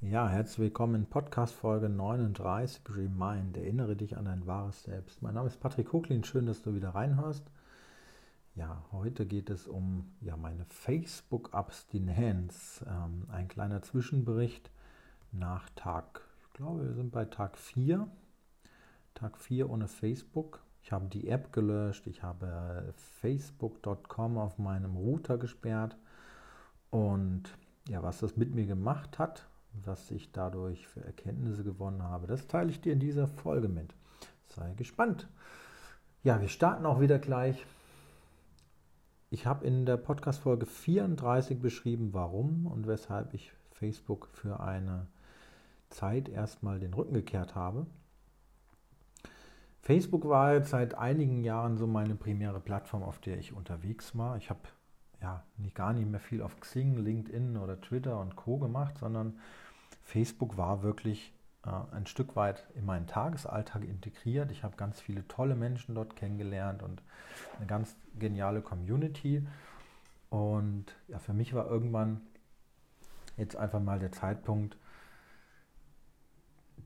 Ja, herzlich willkommen in Podcast Folge 39 Remind. Erinnere dich an dein wahres Selbst. Mein Name ist Patrick Koklin. Schön, dass du wieder reinhörst. Ja, heute geht es um ja, meine Facebook-Abstinenz. Ähm, ein kleiner Zwischenbericht nach Tag, ich glaube, wir sind bei Tag 4. Tag 4 ohne Facebook. Ich habe die App gelöscht. Ich habe facebook.com auf meinem Router gesperrt. Und ja, was das mit mir gemacht hat, was ich dadurch für Erkenntnisse gewonnen habe, das teile ich dir in dieser Folge mit. Sei gespannt. Ja, wir starten auch wieder gleich. Ich habe in der Podcast-Folge 34 beschrieben, warum und weshalb ich Facebook für eine Zeit erstmal den Rücken gekehrt habe. Facebook war jetzt seit einigen Jahren so meine primäre Plattform, auf der ich unterwegs war. Ich habe ja nicht, gar nicht mehr viel auf Xing, LinkedIn oder Twitter und Co gemacht, sondern Facebook war wirklich äh, ein Stück weit in meinen Tagesalltag integriert. Ich habe ganz viele tolle Menschen dort kennengelernt und eine ganz geniale Community. Und ja, für mich war irgendwann jetzt einfach mal der Zeitpunkt,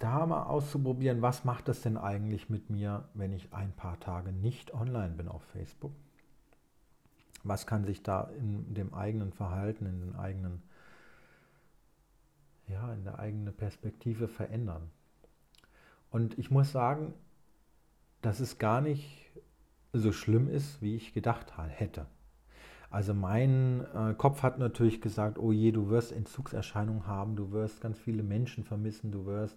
da mal auszuprobieren, was macht das denn eigentlich mit mir, wenn ich ein paar Tage nicht online bin auf Facebook? Was kann sich da in dem eigenen Verhalten, in den eigenen ja, in der eigenen Perspektive verändern. Und ich muss sagen, dass es gar nicht so schlimm ist, wie ich gedacht hätte. Also mein äh, Kopf hat natürlich gesagt, oh je, du wirst Entzugserscheinungen haben, du wirst ganz viele Menschen vermissen, du wirst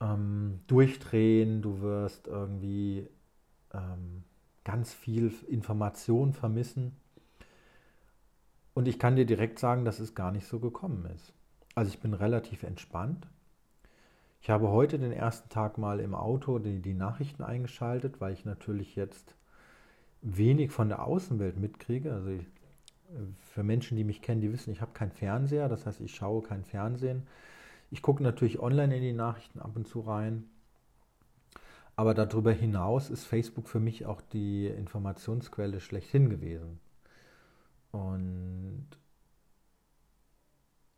ähm, durchdrehen, du wirst irgendwie ähm, ganz viel Information vermissen. Und ich kann dir direkt sagen, dass es gar nicht so gekommen ist. Also ich bin relativ entspannt. Ich habe heute den ersten Tag mal im Auto die, die Nachrichten eingeschaltet, weil ich natürlich jetzt wenig von der Außenwelt mitkriege. Also ich, für Menschen, die mich kennen, die wissen, ich habe keinen Fernseher, das heißt, ich schaue kein Fernsehen. Ich gucke natürlich online in die Nachrichten ab und zu rein. Aber darüber hinaus ist Facebook für mich auch die Informationsquelle schlechthin gewesen. Und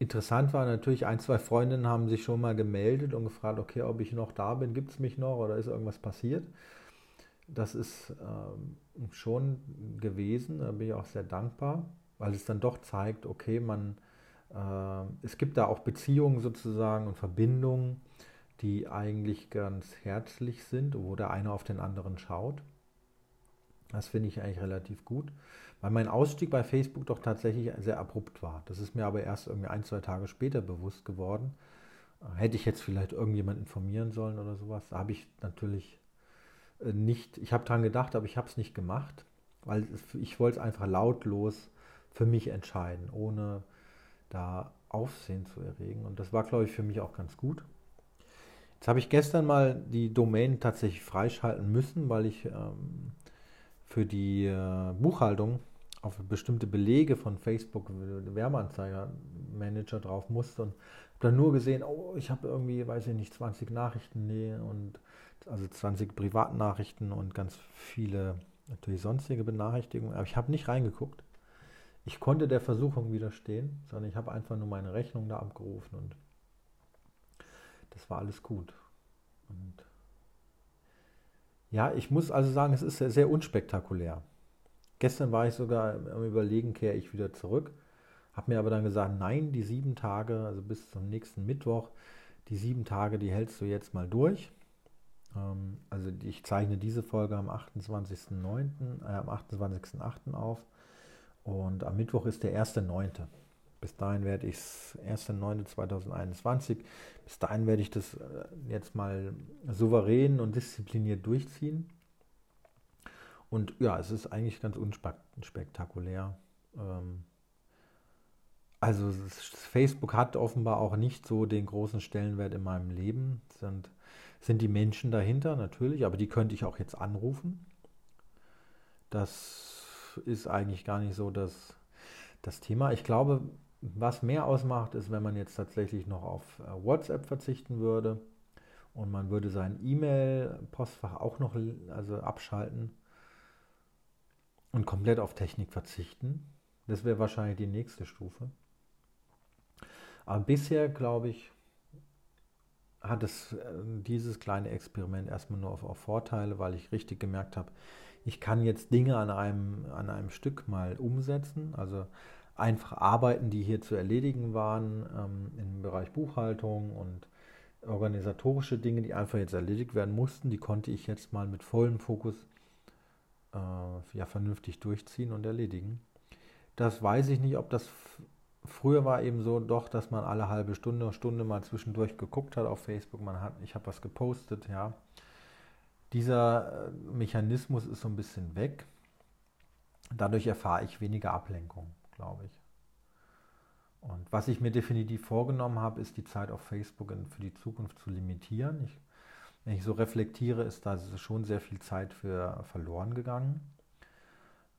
Interessant war natürlich, ein, zwei Freundinnen haben sich schon mal gemeldet und gefragt, okay, ob ich noch da bin, gibt es mich noch oder ist irgendwas passiert? Das ist ähm, schon gewesen, da bin ich auch sehr dankbar, weil es dann doch zeigt, okay, man, äh, es gibt da auch Beziehungen sozusagen und Verbindungen, die eigentlich ganz herzlich sind, wo der eine auf den anderen schaut. Das finde ich eigentlich relativ gut, weil mein Ausstieg bei Facebook doch tatsächlich sehr abrupt war. Das ist mir aber erst irgendwie ein, zwei Tage später bewusst geworden. Äh, hätte ich jetzt vielleicht irgendjemand informieren sollen oder sowas, da habe ich natürlich äh, nicht, ich habe dran gedacht, aber ich habe es nicht gemacht, weil ich wollte es einfach lautlos für mich entscheiden, ohne da Aufsehen zu erregen. Und das war, glaube ich, für mich auch ganz gut. Jetzt habe ich gestern mal die Domain tatsächlich freischalten müssen, weil ich ähm, für die äh, Buchhaltung auf bestimmte Belege von Facebook Werbeanzeiger-Manager drauf musste und habe dann nur gesehen, oh, ich habe irgendwie, weiß ich nicht, 20 Nachrichten nee, und also 20 Privatnachrichten und ganz viele natürlich sonstige Benachrichtigungen, aber ich habe nicht reingeguckt. Ich konnte der Versuchung widerstehen, sondern ich habe einfach nur meine Rechnung da abgerufen und das war alles gut. Und ja, ich muss also sagen, es ist sehr, sehr unspektakulär. Gestern war ich sogar am Überlegen, kehre ich wieder zurück. Habe mir aber dann gesagt, nein, die sieben Tage, also bis zum nächsten Mittwoch, die sieben Tage, die hältst du jetzt mal durch. Ähm, also ich zeichne diese Folge am 28.09., äh, am 28.08. auf und am Mittwoch ist der 1.9. Bis dahin werde ich es 1.9.2021, bis dahin werde ich das äh, jetzt mal souverän und diszipliniert durchziehen. Und ja, es ist eigentlich ganz unspektakulär. Ähm, also Facebook hat offenbar auch nicht so den großen Stellenwert in meinem Leben. Sind, sind die Menschen dahinter natürlich, aber die könnte ich auch jetzt anrufen. Das ist eigentlich gar nicht so das, das Thema. Ich glaube, was mehr ausmacht, ist, wenn man jetzt tatsächlich noch auf äh, WhatsApp verzichten würde und man würde sein E-Mail-Postfach auch noch also abschalten und komplett auf Technik verzichten. Das wäre wahrscheinlich die nächste Stufe. Aber bisher, glaube ich, hat es äh, dieses kleine Experiment erstmal nur auf, auf Vorteile, weil ich richtig gemerkt habe, ich kann jetzt Dinge an einem, an einem Stück mal umsetzen, also einfach Arbeiten, die hier zu erledigen waren ähm, im Bereich Buchhaltung und organisatorische Dinge, die einfach jetzt erledigt werden mussten, die konnte ich jetzt mal mit vollem Fokus äh, ja, vernünftig durchziehen und erledigen. Das weiß ich nicht, ob das früher war eben so doch, dass man alle halbe Stunde, Stunde mal zwischendurch geguckt hat auf Facebook. Man hat, ich habe was gepostet, ja. Dieser äh, Mechanismus ist so ein bisschen weg. Dadurch erfahre ich weniger Ablenkung, glaube ich. Und was ich mir definitiv vorgenommen habe, ist die Zeit auf Facebook für die Zukunft zu limitieren. Ich, wenn ich so reflektiere, ist da schon sehr viel Zeit für verloren gegangen.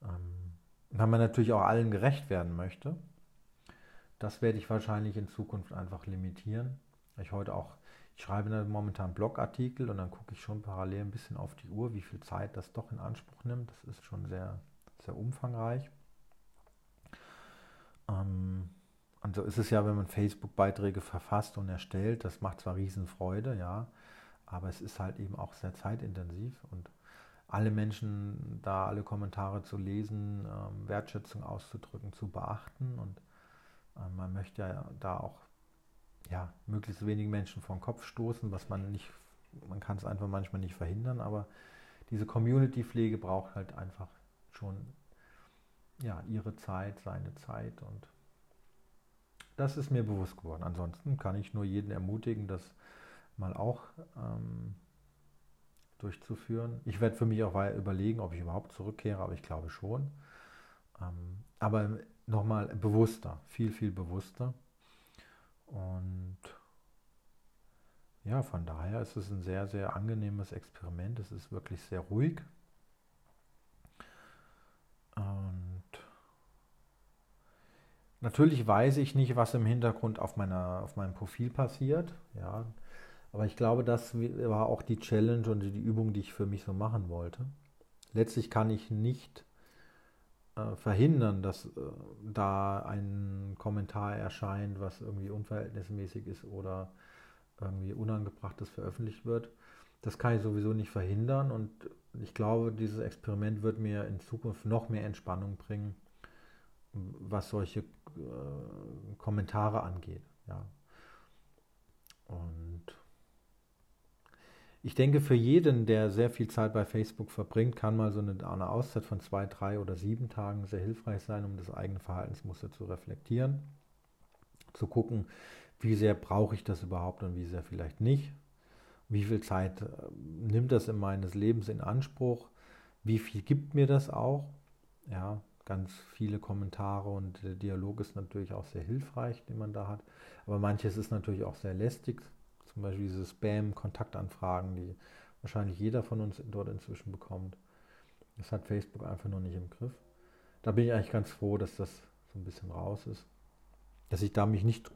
Ähm, weil man natürlich auch allen gerecht werden möchte. Das werde ich wahrscheinlich in Zukunft einfach limitieren. Ich heute auch, ich schreibe momentan Blogartikel und dann gucke ich schon parallel ein bisschen auf die Uhr, wie viel Zeit das doch in Anspruch nimmt. Das ist schon sehr, sehr umfangreich. Ähm, und so ist es ja, wenn man Facebook-Beiträge verfasst und erstellt. Das macht zwar Riesenfreude, ja, aber es ist halt eben auch sehr zeitintensiv und alle Menschen da alle Kommentare zu lesen, ähm, Wertschätzung auszudrücken, zu beachten und ähm, man möchte ja da auch ja, möglichst wenigen Menschen vor den Kopf stoßen, was man nicht, man kann es einfach manchmal nicht verhindern, aber diese Community-Pflege braucht halt einfach schon ja, ihre Zeit, seine Zeit und das ist mir bewusst geworden. Ansonsten kann ich nur jeden ermutigen, das mal auch ähm, durchzuführen. Ich werde für mich auch überlegen, ob ich überhaupt zurückkehre, aber ich glaube schon. Ähm, aber nochmal bewusster, viel, viel bewusster. Und ja, von daher ist es ein sehr, sehr angenehmes Experiment. Es ist wirklich sehr ruhig. Und natürlich weiß ich nicht, was im Hintergrund auf, meiner, auf meinem Profil passiert. Ja, aber ich glaube, das war auch die Challenge und die Übung, die ich für mich so machen wollte. Letztlich kann ich nicht äh, verhindern, dass äh, da ein Kommentar erscheint, was irgendwie unverhältnismäßig ist oder irgendwie unangebrachtes veröffentlicht wird. Das kann ich sowieso nicht verhindern und ich glaube, dieses Experiment wird mir in Zukunft noch mehr Entspannung bringen, was solche äh, Kommentare angeht. Ja. Und ich denke, für jeden, der sehr viel Zeit bei Facebook verbringt, kann mal so eine, eine Auszeit von zwei, drei oder sieben Tagen sehr hilfreich sein, um das eigene Verhaltensmuster zu reflektieren, zu gucken, wie sehr brauche ich das überhaupt und wie sehr vielleicht nicht. Wie viel Zeit äh, nimmt das in meines Lebens in Anspruch? Wie viel gibt mir das auch? Ja, ganz viele Kommentare und der Dialog ist natürlich auch sehr hilfreich, den man da hat. Aber manches ist natürlich auch sehr lästig. Zum Beispiel diese Spam-Kontaktanfragen, die wahrscheinlich jeder von uns dort inzwischen bekommt. Das hat Facebook einfach noch nicht im Griff. Da bin ich eigentlich ganz froh, dass das so ein bisschen raus ist. Dass ich da mich nicht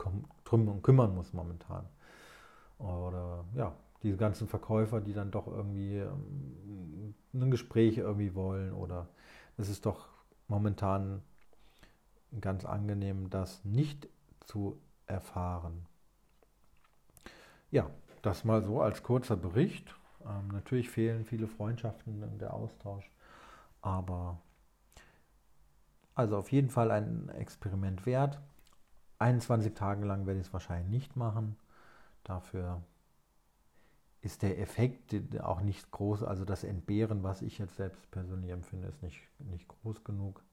drum kümmern muss momentan. Oder ja, diese ganzen Verkäufer, die dann doch irgendwie ähm, ein Gespräch irgendwie wollen oder es ist doch momentan ganz angenehm, das nicht zu erfahren. Ja, das mal so als kurzer Bericht. Ähm, natürlich fehlen viele Freundschaften und der Austausch, aber also auf jeden Fall ein Experiment wert. 21 Tage lang werde ich es wahrscheinlich nicht machen. Dafür ist der Effekt auch nicht groß. Also das Entbehren, was ich jetzt selbst persönlich empfinde, ist nicht, nicht groß genug.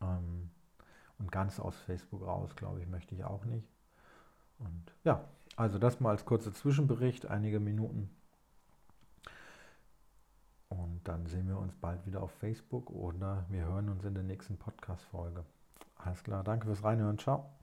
Ähm, und ganz aus Facebook raus, glaube ich, möchte ich auch nicht. Und ja, also das mal als kurzer Zwischenbericht, einige Minuten. Und dann sehen wir uns bald wieder auf Facebook oder wir hören uns in der nächsten Podcast-Folge. Alles klar, danke fürs Reinhören, ciao.